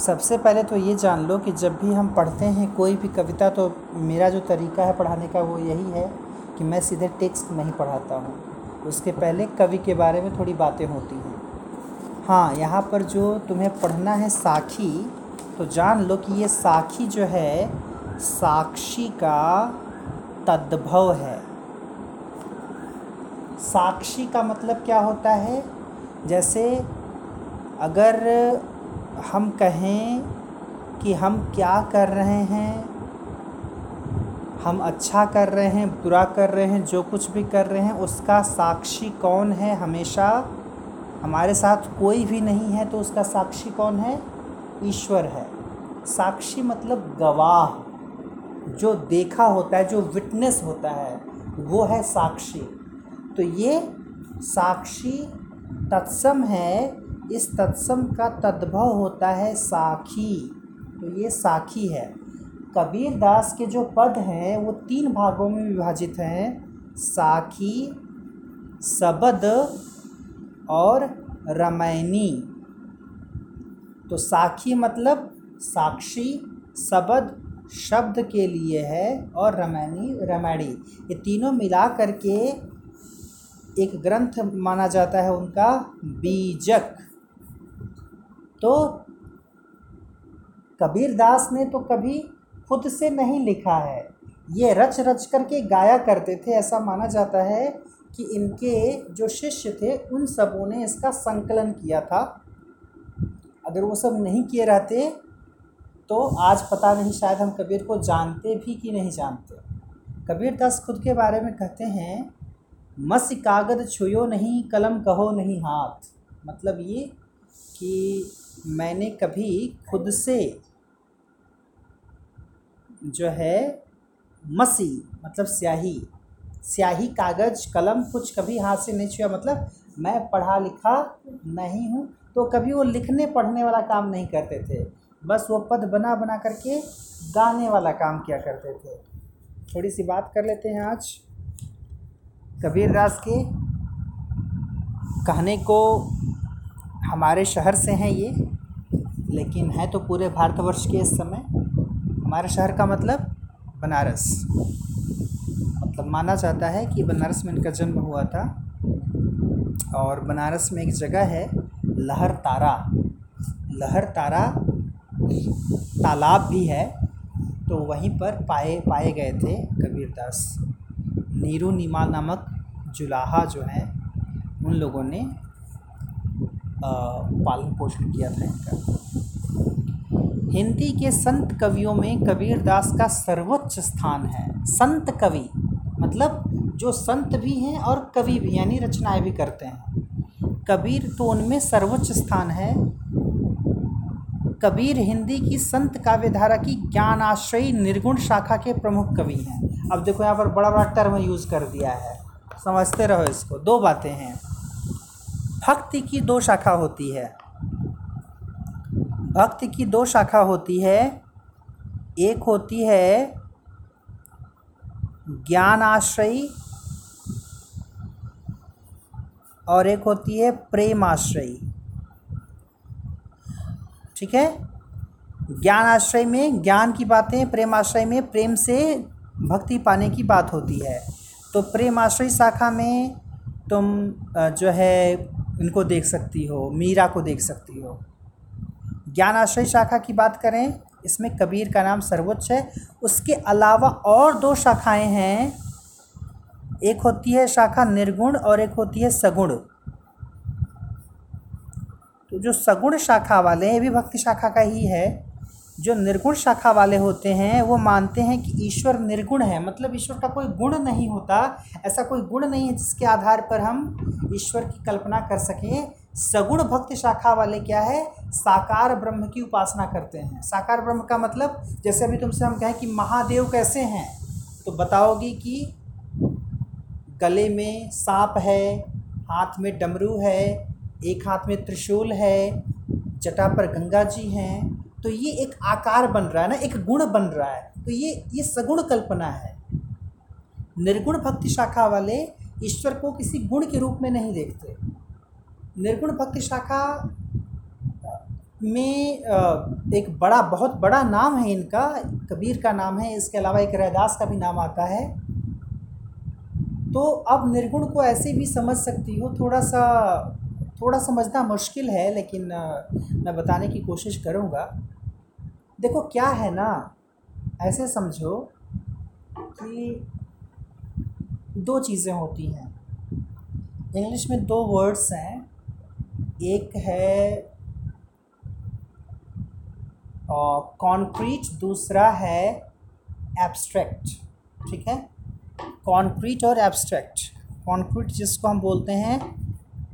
सबसे पहले तो ये जान लो कि जब भी हम पढ़ते हैं कोई भी कविता तो मेरा जो तरीका है पढ़ाने का वो यही है कि मैं सीधे टेक्स्ट नहीं पढ़ाता हूँ। उसके पहले कवि के बारे में थोड़ी बातें होती हैं। हाँ यहाँ पर जो तुम्हें पढ़ना है साखी तो जान लो कि ये साखी जो है, साक्षी का तद्भव है। साक्षी का मतलब क्या होता है? जैसे अगर हम कहें कि हम क्या कर रहे हैं, हम अच्छा कर रहे हैं, बुरा कर रहे हैं, जो कुछ भी कर रहे हैं, उसका साक्षी कौन है हमेशा? हमारे साथ कोई भी नहीं है तो उसका साक्षी कौन है? ईश्वर है। साक्षी मतलब गवाह। जो देखा होता है, जो विटनेस होता है, वो है साक्षी। तो ये साक्षी तत्सम है इस तत्सम का तद्भव होता है साखी। तो ये साखी है। कबीर दास के जो पद हैं, वो तीन भागों में विभाजित हैं। साखी, सबद और रमैनी। तो साखी मतलब साक्षी, सबद शब्द के लिए है और रमैनी, रमैणी। ये तीनों मिला करके एक ग्रंथ माना जाता है उनका, बीजक। तो कबीर दास ने तो कभी खुद से नहीं लिखा है। ये रच रच करके गाया करते थे। ऐसा माना जाता है कि इनके जो शिष्य थे, उन सबों ने इसका संकलन किया था। अगर वो सब नहीं किए रहते तो आज पता नहीं शायद हम कबीर को जानते भी कि नहीं जानते। कबीर दास खुद के बारे में कहते हैं, मस कागद छुयो नहीं, कलम कहो नहीं हाथ। मतलब ये कि मैंने कभी खुद से जो है मसी मतलब स्याही स्याही कागज़, कलम कुछ कभी हाथ से नहीं छुआ। मतलब मैं पढ़ा लिखा नहीं हूँ तो कभी वो लिखने पढ़ने वाला काम नहीं करते थे। बस वो पद बना बना करके गाने वाला काम किया करते थे। थोड़ी सी बात कर लेते हैं आज। कबीर दास के कहने को हमारे शहर से हैं ये, लेकिन है तो पूरे भारतवर्ष के इस समय। हमारे शहर का मतलब बनारस। मतलब माना जाता है कि बनारस में इनका जन्म हुआ था। और बनारस में एक जगह है, लहर तारा। लहर तारा तालाब भी है तो वहीं पर पाए पाए गए थे कबीरदास। नीरू नीमा नामक जुलाहा जो है, उन लोगों ने पालन पोषण किया था इनका। हिंदी के संत कवियों में कबीर दास का सर्वोच्च स्थान है। संत कवि मतलब जो संत भी हैं और कवि भी, यानी रचनाएँ भी करते हैं। कबीर तो उनमें सर्वोच्च स्थान है। कबीर हिंदी की संत काव्यधारा की ज्ञान आश्रयी निर्गुण शाखा के प्रमुख कवि हैं। अब देखो यहाँ पर बड़ा बड़ा टर्म यूज़ कर दिया है। समझते रहो इसको। दो बातें हैं। भक्ति की दो शाखा होती है। भक्ति की दो शाखा होती है। एक होती है ज्ञान आश्रयी और एक होती है प्रेम आश्रयी ठीक है? ज्ञान आश्रय में ज्ञान की बातें प्रेम आश्रय में प्रेम से भक्ति पाने की बात होती है। तो प्रेम आश्रय शाखा में तुम जो है इनको देख सकती हो, मीरा को देख सकती हो। ज्ञान आश्रय शाखा की बात करें, इसमें कबीर का नाम सर्वोच्च है। उसके अलावा और दो शाखाएँ हैं। एक होती है शाखा निर्गुण और एक होती है सगुण। तो जो सगुण शाखा वाले हैं, ये भी भक्ति शाखा का ही है। जो निर्गुण शाखा वाले होते हैं, वो मानते हैं कि ईश्वर निर्गुण है। मतलब ईश्वर का कोई गुण नहीं होता, ऐसा कोई गुण नहीं है जिसके आधार पर हम ईश्वर की कल्पना कर सकें। सगुण भक्ति शाखा वाले क्या है? साकार ब्रह्म की उपासना करते हैं। साकार ब्रह्म का मतलब जैसे अभी तुमसे हम कहें कि महादेव कैसे हैं तो बताओगी कि गले में सांप है, हाथ में डमरू है, एक हाथ में त्रिशूल है, जटा पर गंगा जी हैं तो ये एक आकार बन रहा है ना, एक गुण बन रहा है। तो ये ये सगुण कल्पना है। निर्गुण भक्ति शाखा वाले ईश्वर को किसी गुण के रूप में नहीं देखते। निर्गुण भक्ति शाखा में एक बड़ा, बहुत बड़ा नाम है इनका, कबीर का नाम है, इसके अलावा एक रैदास का भी नाम आता है। तो अब निर्गुण को ऐसे भी समझ सकती हो, थोड़ा सा थोड़ा समझना मुश्किल है, लेकिन मैं बताने की कोशिश करूँगा। देखो, क्या है ना, ऐसे समझो कि दो चीज़ें होती हैं। इंग्लिश में दो वर्ड्स हैं, एक है कॉन्क्रीट दूसरा है एब्स्ट्रैक्ट ठीक है? कॉन्क्रीट और एब्स्ट्रैक्ट कॉन्क्रीट जिसको हम बोलते हैं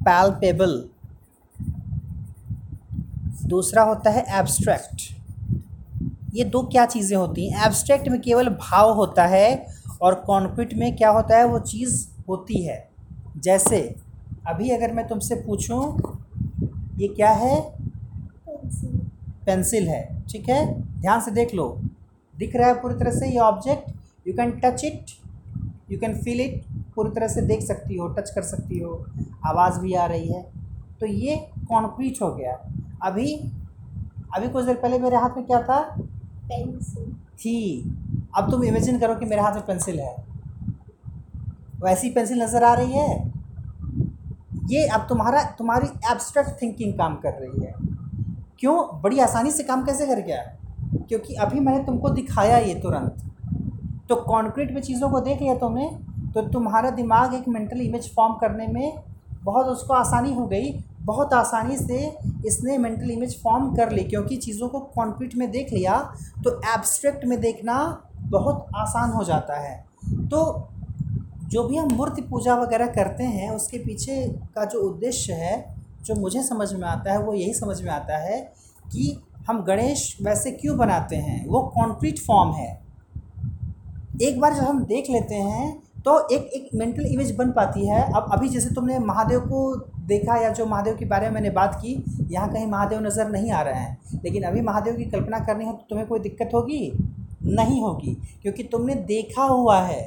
पैल्पेबल दूसरा होता है एब्स्ट्रैक्ट ये दो क्या चीज़ें होती हैं? एब्स्ट्रैक्ट में केवल भाव होता है और कॉन्क्रीट में क्या होता है? वो चीज़ होती है। जैसे, अभी अगर मैं तुमसे पूछूँ, ये क्या है? पेंसिल है, ठीक है? ध्यान से देख लो। दिख रहा है पूरी तरह से ये object you can touch it you can feel it पूरी तरह से देख सकती हो टच कर सकती हो आवाज़ भी आ रही है। तो ये कॉन्क्रीट हो गया। अभी अभी कुछ देर पहले मेरे हाथ में क्या था? पेंसिल। थी। अब तुम इमेजिन करो कि मेरे हाथ में पेंसिल है। वैसी पेंसिल नज़र आ रही है। ये अब तुम्हारा तुम्हारी एब्स्ट्रैक्ट थिंकिंग काम कर रही है। क्यों? बड़ी आसानी से काम कैसे कर गया? क्योंकि अभी मैंने तुमको दिखाया ये तुरंत। तो कॉन्क्रीट में चीज़ों को देख लिया तुमने। तो तुम्हारा दिमाग एक मेंटल इमेज फॉर्म करने में बहुत उसको आसानी हो गई। बहुत आसानी से इसने मेंटल इमेज फॉर्म कर ली, क्योंकि चीज़ों को कॉन्क्रीट में देख लिया तो एब्स्ट्रैक्ट में देखना बहुत आसान हो जाता है। तो जो भी हम मूर्ति पूजा वगैरह करते हैं, उसके पीछे का जो उद्देश्य है, जो मुझे समझ में आता है, वो यही समझ में आता है कि हम गणेश वैसे क्यों बनाते हैं? वो कॉन्क्रीट फॉर्म है। एक बार जब हम देख लेते हैं तो एक एक मेंटल इमेज बन पाती है। अब, अभी जैसे तुमने महादेव को देखा या जो महादेव के बारे में मैंने बात की, यहाँ कहीं महादेव नज़र नहीं आ रहे हैं। लेकिन अभी महादेव की कल्पना करनी हो तो तुम्हें कोई दिक्कत होगी? नहीं होगी, क्योंकि तुमने देखा हुआ है।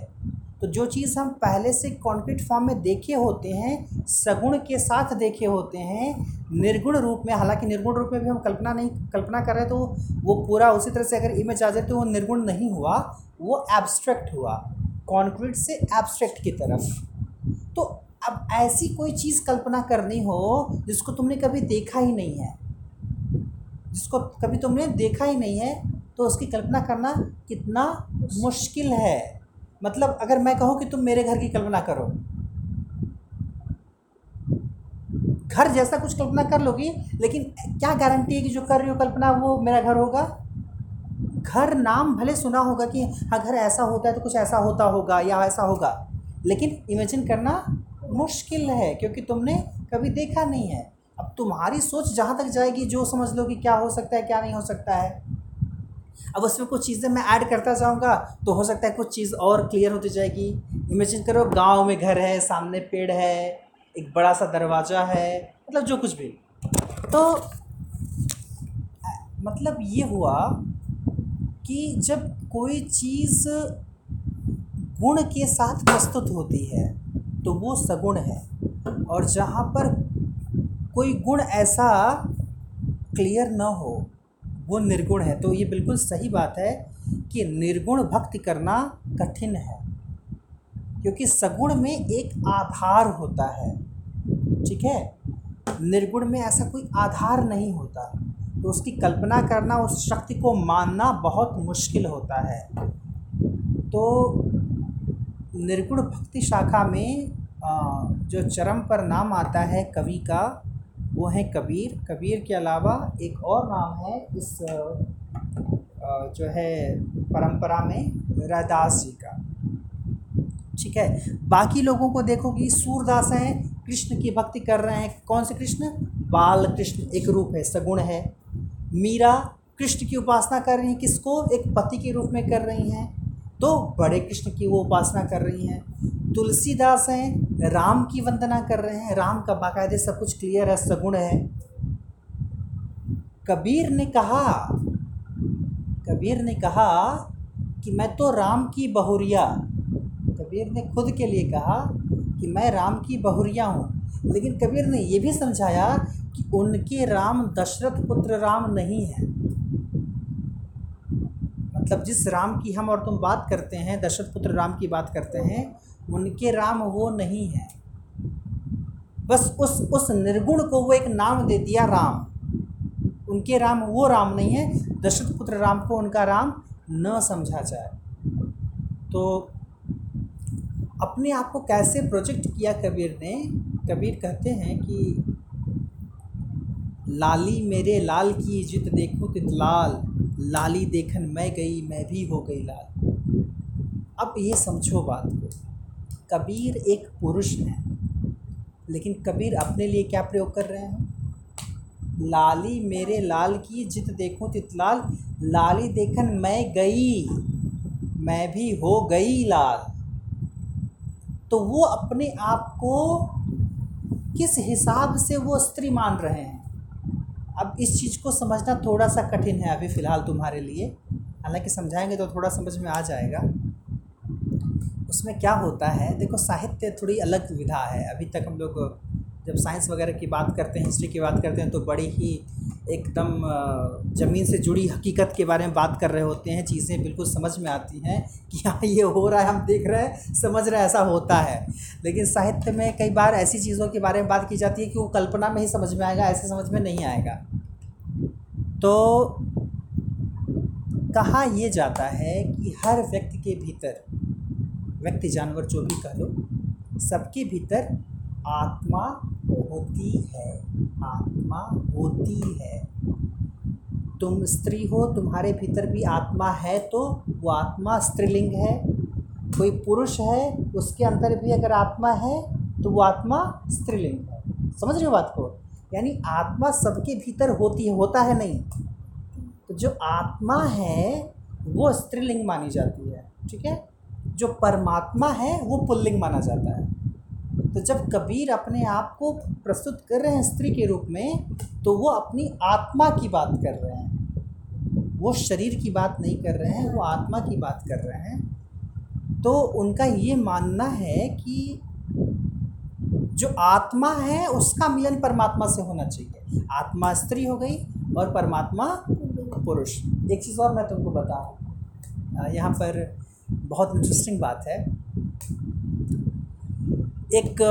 तो जो चीज़ हम पहले से कॉन्क्रीट फॉर्म में देखे होते हैं, सगुण के साथ देखे होते हैं, निर्गुण रूप में, हालाँकि निर्गुण रूप में भी हम कल्पना नहीं, कल्पना कर रहे तो वो पूरा उसी तरह से अगर इमेज आ जाए तो वो निर्गुण नहीं हुआ, वो एब्स्ट्रैक्ट हुआ। कॉन्क्रीट से एब्स्ट्रैक्ट की तरफ़। तो अब ऐसी कोई चीज़ कल्पना करनी हो जिसको तुमने कभी देखा ही नहीं है। जिसको कभी तुमने देखा ही नहीं है तो उसकी कल्पना करना कितना मुश्किल है। मतलब अगर मैं कहूँ कि तुम मेरे घर की कल्पना करो। घर जैसा कुछ कल्पना कर लोगी, लेकिन क्या गारंटी है कि जो कर रही हो कल्पना वो मेरा घर होगा? घर नाम भले सुना होगा कि हाँ घर ऐसा होता है तो कुछ ऐसा होता होगा या ऐसा होगा। लेकिन इमेजिन करना मुश्किल है, क्योंकि तुमने कभी देखा नहीं है। अब तुम्हारी सोच जहाँ तक जाएगी, जो समझ लो कि क्या हो सकता है, क्या नहीं हो सकता है। अब उसमें कुछ चीज़ें मैं ऐड करता जाऊँगा तो हो सकता है कुछ चीज़ और क्लियर होती जाएगी। इमेजिन करो, गाँव में घर है, सामने पेड़ है, एक बड़ा सा दरवाज़ा है मतलब जो कुछ भी। तो मतलब ये हुआ कि जब कोई चीज़ गुण के साथ प्रस्तुत होती है तो वो सगुण है। और जहाँ पर कोई गुण ऐसा क्लियर न हो, वो निर्गुण है। तो ये बिल्कुल सही बात है कि निर्गुण भक्ति करना कठिन है, क्योंकि सगुण में एक आधार होता है। ठीक है? निर्गुण में ऐसा कोई आधार नहीं होता। तो उसकी कल्पना करना, उस शक्ति को मानना बहुत मुश्किल होता है। तो निर्गुण भक्ति शाखा में जो चरम पर नाम आता है कवि का, वो है कबीर। कबीर के अलावा एक और नाम है इस जो है परंपरा में रैदास जी का। ठीक है? बाकी लोगों को देखो कि सूरदास हैं, कृष्ण की भक्ति कर रहे हैं। कौन से कृष्ण? बाल कृष्ण एक रूप है, सगुण है। मीरा कृष्ण की उपासना कर रही हैं, किसको? एक पति के रूप में कर रही हैं। तो बड़े कृष्ण की वो उपासना कर रही हैं। तुलसीदास हैं, राम की वंदना कर रहे हैं। राम का बाकायदे सब कुछ क्लियर है, सगुण है। कबीर ने कहा, कबीर ने कहा कि मैं तो राम की बहुरिया। कबीर ने खुद के लिए कहा कि मैं राम की बहुरिया हूँ। लेकिन कबीर ने ये भी समझाया उनके राम दशरथ पुत्र राम नहीं है। मतलब जिस राम की हम और तुम बात करते हैं, दशरथ पुत्र राम की बात करते हैं, उनके राम वो नहीं है। बस उस उस निर्गुण को वो एक नाम दे दिया राम। उनके राम वो राम नहीं है, दशरथ पुत्र राम को उनका राम न समझा जाए। तो अपने आप को कैसे प्रोजेक्ट किया कबीर ने? कबीर कहते हैं कि लाली मेरे लाल की जित देखूँ तित लाल लाली देखन मैं गई, मैं भी हो गई लाल। अब ये समझो बात को। कबीर एक पुरुष है, लेकिन कबीर अपने लिए क्या प्रयोग कर रहे हैं? लाली मेरे लाल की जित देखूँ तितलाल लाली देखन मैं गई, मैं भी हो गई लाल। तो वो अपने आप को किस हिसाब से वो स्त्री मान रहे हैं? अब इस चीज़ को समझना थोड़ा सा कठिन है अभी फ़िलहाल तुम्हारे लिए। हालाँकि समझाएँगे तो थोड़ा समझ में आ जाएगा। उसमें क्या होता है, देखो साहित्य थोड़ी अलग विधा है। अभी तक हम लोग जब साइंस वगैरह की बात करते हैं, हिस्ट्री की बात करते हैं तो बड़ी ही एकदम ज़मीन से जुड़ी हकीकत के बारे में बात कर रहे होते हैं, चीज़ें बिल्कुल समझ में आती हैं कि हाँ ये हो रहा है, हम देख रहे हैं, समझ रहे हैं, ऐसा होता है। लेकिन साहित्य में कई बार ऐसी चीज़ों के बारे में बात की जाती है कि वो कल्पना में ही समझ में आएगा, ऐसे समझ में नहीं आएगा। तो कहा यह जाता है कि हर व्यक्ति के भीतर, व्यक्ति, जानवर जो भी कह लो, सबके भीतर आत्मा होती है। आत्मा होती है। तुम स्त्री हो, तुम्हारे भीतर भी आत्मा है तो वो आत्मा स्त्रीलिंग है। कोई पुरुष है, उसके अंदर भी अगर आत्मा है तो वो आत्मा स्त्रीलिंग है। समझ रहे हो बात को? यानी आत्मा सबके भीतर होती है, होता है नहीं। तो जो आत्मा है, वो स्त्रीलिंग मानी जाती है, ठीक है? जो परमात्मा है, वो पुल्लिंग माना जाता है। तो जब कबीर अपने आप को प्रस्तुत कर रहे हैं स्त्री के रूप में तो वो अपनी आत्मा की बात कर रहे हैं। वो शरीर की बात नहीं कर रहे हैं, वो आत्मा की बात कर रहे हैं। तो उनका ये मानना है कि जो आत्मा है, उसका मिलन परमात्मा से होना चाहिए। आत्मा स्त्री हो गई और परमात्मा पुरुष। एक चीज़ और मैं तुमको बताऊँ। यहाँ पर बहुत इंटरेस्टिंग बात है। एक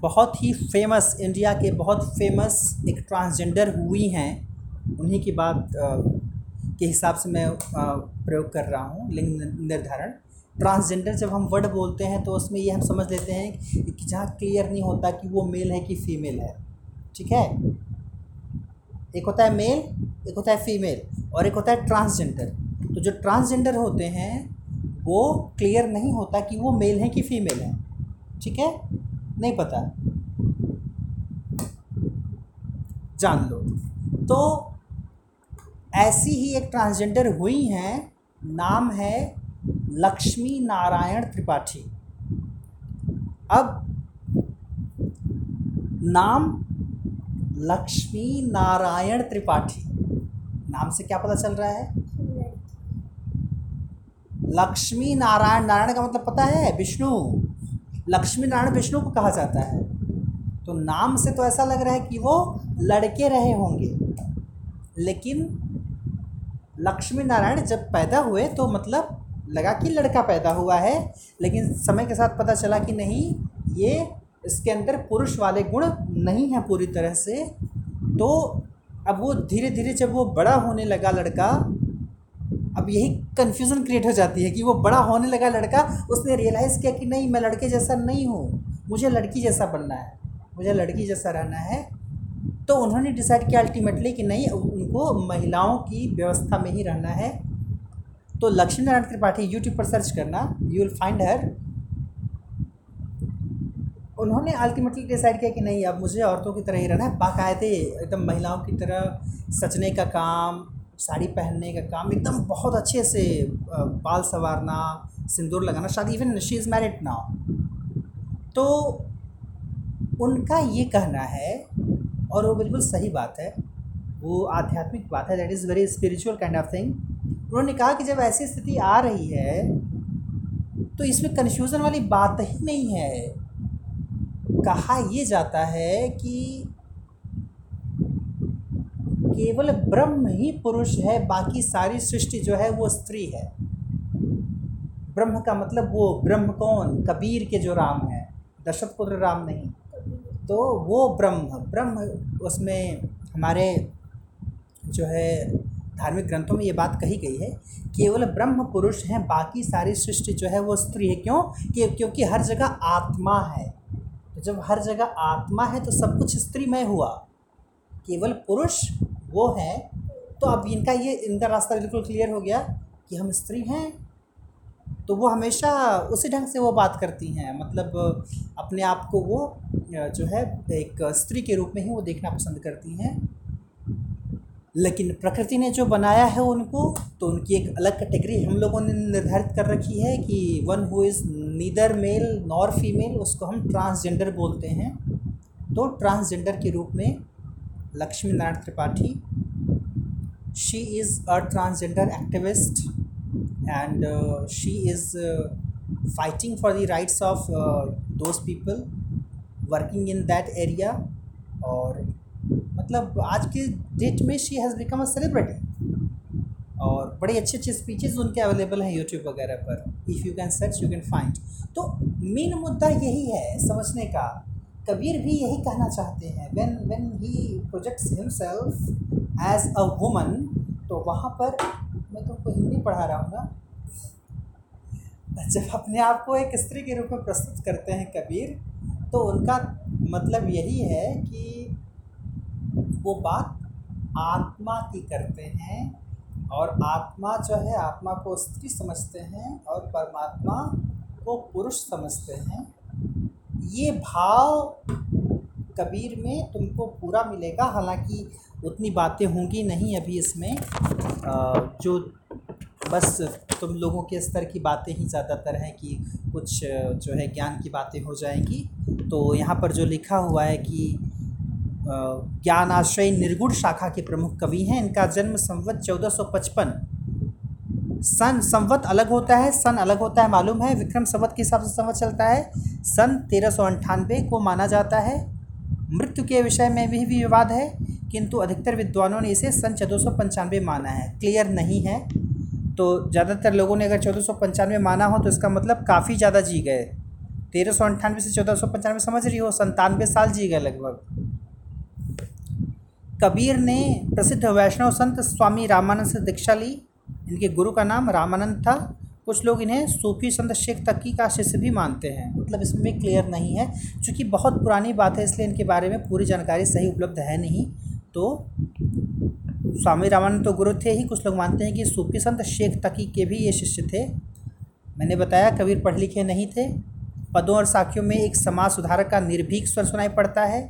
बहुत ही फ़ेमस इंडिया के बहुत फ़ेमस एक ट्रांसजेंडर हुई हैं। उन्हीं की बात के हिसाब से मैं प्रयोग कर रहा हूँ, लिंग निर्धारण। ट्रांसजेंडर जब हम वर्ड बोलते हैं तो उसमें ये हम समझ लेते हैं कि जहाँ क्लियर नहीं होता कि वो मेल है कि फीमेल है। ठीक है? एक होता है मेल एक होता है फीमेल और एक होता है ट्रांसजेंडर तो जो ट्रांसजेंडर होते हैं, वो क्लियर नहीं होता कि वो मेल है कि फीमेल है। ठीक है? नहीं पता। जान लो। तो ऐसी ही एक ट्रांसजेंडर हुई हैं, नाम है लक्ष्मी नारायण त्रिपाठी। अब नाम लक्ष्मी नारायण त्रिपाठी। नाम से क्या पता चल रहा है? लक्ष्मी नारायण नारायण का मतलब पता है? विष्णु। लक्ष्मी नारायण विष्णु को कहा जाता है। तो नाम से तो ऐसा लग रहा है कि वो लड़के रहे होंगे। लेकिन लक्ष्मी नारायण जब पैदा हुए तो मतलब लगा कि लड़का पैदा हुआ है, लेकिन समय के साथ पता चला कि नहीं, ये इसके अंदर पुरुष वाले गुण नहीं हैं पूरी तरह से। तो अब वो धीरे धीरे जब वो बड़ा होने लगा लड़का अब यही कन्फ्यूज़न क्रिएट हो जाती है कि वो बड़ा होने लगा लड़का, उसने रियलाइज़ किया कि नहीं, मैं लड़के जैसा नहीं हूँ। मुझे लड़की जैसा बनना है। मुझे लड़की जैसा रहना है। तो उन्होंने डिसाइड किया अल्टीमेटली कि नहीं, उनको महिलाओं की व्यवस्था में ही रहना है। तो लक्ष्मी नारायण त्रिपाठी यूट्यूब पर सर्च करना यू विल फाइंड हर उन्होंने अल्टीमेटली डिसाइड किया कि नहीं, अब मुझे औरतों की तरह ही रहना है। बाकायदे एकदम महिलाओं की तरह, सचने का काम साड़ी पहनने का काम, एकदम बहुत अच्छे से बाल संवारना, सिंदूर लगाना शादी even she is married now तो उनका ये कहना है, और वो बिल्कुल सही बात है, वो आध्यात्मिक बात है that is very spiritual kind of thing उन्होंने कहा कि जब ऐसी स्थिति आ रही है तो इसमें कन्फ्यूज़न वाली बात ही नहीं है। कहा यह जाता है कि केवल ब्रह्म ही पुरुष है, बाकी सारी सृष्टि जो है वो स्त्री है। ब्रह्म का मतलब वो ब्रह्म कौन? कबीर के जो राम है। दशरथ पुत्र राम नहीं। तो वो ब्रह्म ब्रह्म उसमें हमारे जो है धार्मिक ग्रंथों में ये बात कही गई है, केवल ब्रह्म पुरुष हैं, बाकी सारी सृष्टि जो है वो स्त्री है। क्यों? कि क्योंकि हर जगह आत्मा है। तो जब हर जगह आत्मा है तो सब कुछ स्त्रीमय हुआ। केवल पुरुष वो है तो अब इनका ये, इनका रास्ता बिल्कुल क्लियर हो गया कि हम स्त्री हैं तो वो हमेशा उसी ढंग से वो बात करती हैं। मतलब अपने आप को वो जो है, एक स्त्री के रूप में ही वो देखना पसंद करती हैं। लेकिन प्रकृति ने जो बनाया है उनको तो उनकी एक अलग कैटेगरी हम लोगों ने निर्धारित कर रखी है कि one who is neither male nor female उसको हम ट्रांसजेंडर बोलते हैं। तो ट्रांसजेंडर के रूप में Lakshmi Narayan Tripathi she is a transgender activist is uh, fighting for the rights of uh, those people working in that area. और मतलब आज के डेट में she has become a celebrity और बड़े अच्छे अच्छे स्पीचेस उनके अवेलेबल हैं यूट्यूब वगैरह पर. If you can search you can find तो मेन मुद्दा यही है समझने का कबीर भी यही कहना चाहते हैं when when he projects himself as a woman तो वहाँ पर मैं तुमको हिंदी पढ़ा रहा हूँ ना। जब अपने आप को एक स्त्री के रूप में प्रस्तुत करते हैं कबीर तो उनका मतलब यही है कि वो बात आत्मा की करते हैं और आत्मा जो है, आत्मा को स्त्री समझते हैं और परमात्मा को पुरुष समझते हैं। ये भाव कबीर में तुमको पूरा मिलेगा। हालाँकि उतनी बातें होंगी नहीं अभी इसमें। जो बस तुम लोगों के स्तर की बातें ही ज़्यादातर हैं कि कुछ जो है ज्ञान की बातें हो जाएँगी। तो यहाँ पर जो लिखा हुआ है कि ज्ञान आश्रय निर्गुण शाखा के प्रमुख कवि हैं। इनका जन्म संवत चौदह सौ पचपन सन संवत अलग होता है सन अलग होता है मालूम है विक्रम संवत के हिसाब से संवत चलता है। सन तेरह सौ अंठानवे को माना जाता है। मृत्यु के विषय में भी, विवाद है किंतु अधिकतर विद्वानों ने इसे सन चौदह सौ पंचानवे माना है। क्लियर नहीं है तो ज़्यादातर लोगों ने अगर चौदह सौ पंचानवे माना हो तो इसका मतलब काफ़ी ज़्यादा जी गए। तेरह सौ अंठानवे से चौदह सौ पंचानवे समझ रही हो संतानवे साल जी गए लगभग। कबीर ने प्रसिद्ध वैष्णव संत स्वामी रामानंद से दीक्षा ली। इनके गुरु का नाम रामानंद था। कुछ लोग इन्हें सूफी संत शेख तकी का शिष्य भी मानते हैं। मतलब इसमें भी क्लियर नहीं है क्योंकि बहुत पुरानी बात है, इसलिए इनके बारे में पूरी जानकारी सही उपलब्ध है नहीं। तो स्वामी रामानंद तो गुरु थे ही, कुछ लोग मानते हैं कि सूफी संत शेख तकी के भी ये शिष्य थे। मैंने बताया, कबीर पढ़े लिखे नहीं थे। पदों और साखियों में एक समाज सुधारक का निर्भीक स्वर सुनाई पड़ता है।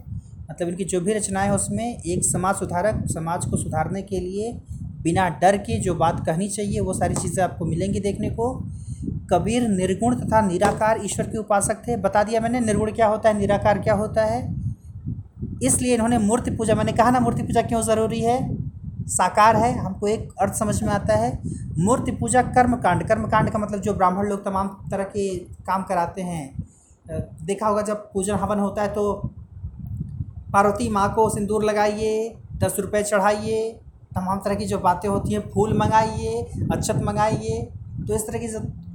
मतलब इनकी जो भी रचनाएँ हैं, उसमें एक समाज सुधारक समाज को सुधारने के लिए बिना डर के जो बात कहनी चाहिए, वो सारी चीज़ें आपको मिलेंगी देखने को। कबीर निर्गुण तथा निराकार ईश्वर के उपासक थे। बता दिया मैंने, निर्गुण क्या होता है, निराकार क्या होता है? इसलिए इन्होंने मूर्ति पूजा, मैंने कहा ना मूर्ति पूजा क्यों ज़रूरी है? साकार है, हमको एक अर्थ समझ में आता है। मूर्ति पूजा कर्म कांड कर्म कांड का मतलब जो ब्राह्मण लोग तमाम तरह के काम कराते हैं। देखा होगा जब पूजन हवन होता है तो पार्वती माँ को सिंदूर लगाइए, दस रुपये चढ़ाइए तमाम तरह की जो बातें होती हैं, फूल मंगाइए अच्छत मंगाइए तो इस तरह की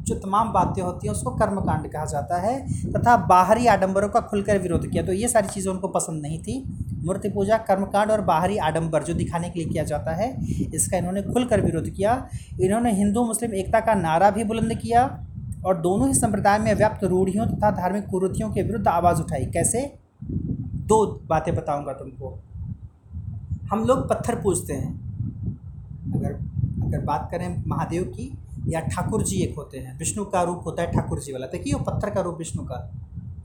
जो तमाम बातें होती हैं उसको कर्मकांड कहा जाता है तथा बाहरी आडंबरों का खुलकर विरोध किया। तो ये सारी चीज़ें उनको पसंद नहीं थी। मूर्ति पूजा, कर्मकांड और बाहरी आडंबर जो दिखाने के लिए किया जाता है, इसका इन्होंने खुलकर विरोध किया। इन्होंने हिंदू, मुस्लिम एकता का नारा भी बुलंद किया और दोनों ही संप्रदाय में व्याप्त रूढ़ियों तथा धार्मिक कुरुतियों के विरुद्ध आवाज़ उठाई। कैसे? दो बातें बताऊँगा तुमको। हम लोग पत्थर पूजते हैं। अगर अगर बात करें महादेव की या ठाकुर जी एक होते हैं विष्णु का रूप होता है ठाकुर जी वाला। देखिए पत्थर का रूप विष्णु का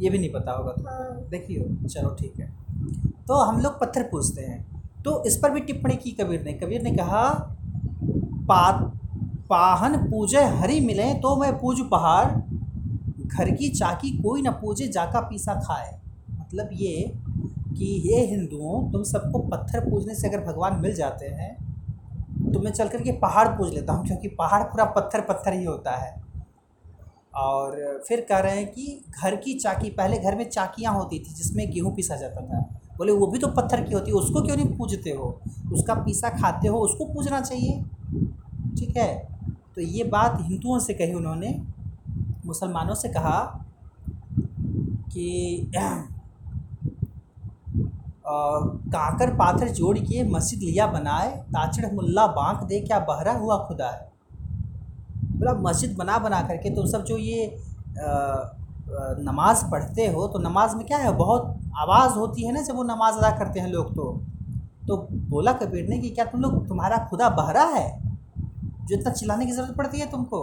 ये भी नहीं पता होगा तो। हाँ। देखिए चलो ठीक है। तो हम लोग पत्थर पूजते हैं। तो इस पर भी टिप्पणी की कबीर ने। कबीर ने कहा पा पाहन पूजे हरी मिले तो मैं पूज पहाड़। घर की चाकी कोई ना पूजे जाका पीसा खाए। मतलब ये कि ये हिंदुओं, तुम सबको पत्थर पूजने से अगर भगवान मिल जाते हैं तो मैं चल कर के पहाड़ पूज लेता हूँ, क्योंकि पहाड़ पूरा पत्थर पत्थर ही होता है। और फिर कह रहे हैं कि घर की चाकी, पहले घर में चाकियाँ होती थी जिसमें गेहूँ पीसा जाता था। बोले, वो भी तो पत्थर की होती है, उसको क्यों नहीं पूजते हो? उसका पीसा खाते हो, उसको पूजना चाहिए। ठीक है? तो ये बात हिंदुओं से कही उन्होंने। मुसलमानों से कहा कि काकर पाथर जोड़ के मस्जिद लिया बनाए, ताचड़ मुल्ला बांक दे, क्या बहरा हुआ खुदा है? बोला, मस्जिद बना बना करके तुम सब जो ये नमाज़ पढ़ते हो तो नमाज़ में क्या है, बहुत आवाज़ होती है ना जब वो नमाज़ अदा करते हैं लोग तो। तो बोला कबीर ने कि क्या तुम लोग, तुम्हारा खुदा बहरा है? जो इतना चिल्लाने की ज़रूरत पड़ती है तुमको?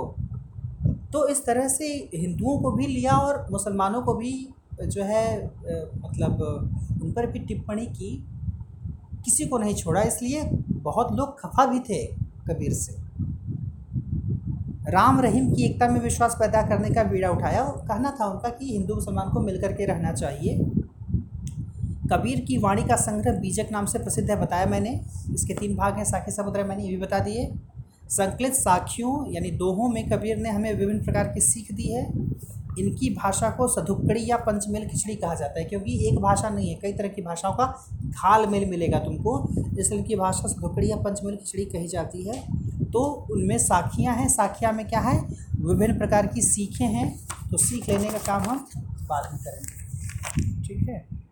तो इस तरह से हिंदुओं को भी लिया और मुसलमानों को भी जो है मतलब पर भी टिप्पणी की, किसी को नहीं छोड़ा, इसलिए बहुत लोग खफा भी थे कबीर से। राम रहीम की एकता में विश्वास पैदा करने का बीड़ा उठाया और कहना था उनका कि हिंदू मुसलमान को मिलकर के रहना चाहिए। कबीर की वाणी का संग्रह बीजक नाम से प्रसिद्ध है, बताया मैंने। इसके तीन भाग हैं, साखी समुद्र मैंने ये भी बता दिए। संकलित साखियों, यानी दोहों में कबीर ने हमें विभिन्न प्रकार की सीख दी है। इनकी भाषा को सधुक्कड़ी या पंचमेल खिचड़ी कहा जाता है, क्योंकि एक भाषा नहीं है, कई तरह की भाषाओं का घाल मेल मिलेगा तुमको। इसलिए इनकी भाषा सधुक्कड़ी या पंचमेल खिचड़ी कही जाती है। तो उनमें साखियाँ हैं। साखियाँ में क्या है? विभिन्न प्रकार की सीखें हैं। तो सीख लेने का काम हम बाद में करेंगे। ठीक है?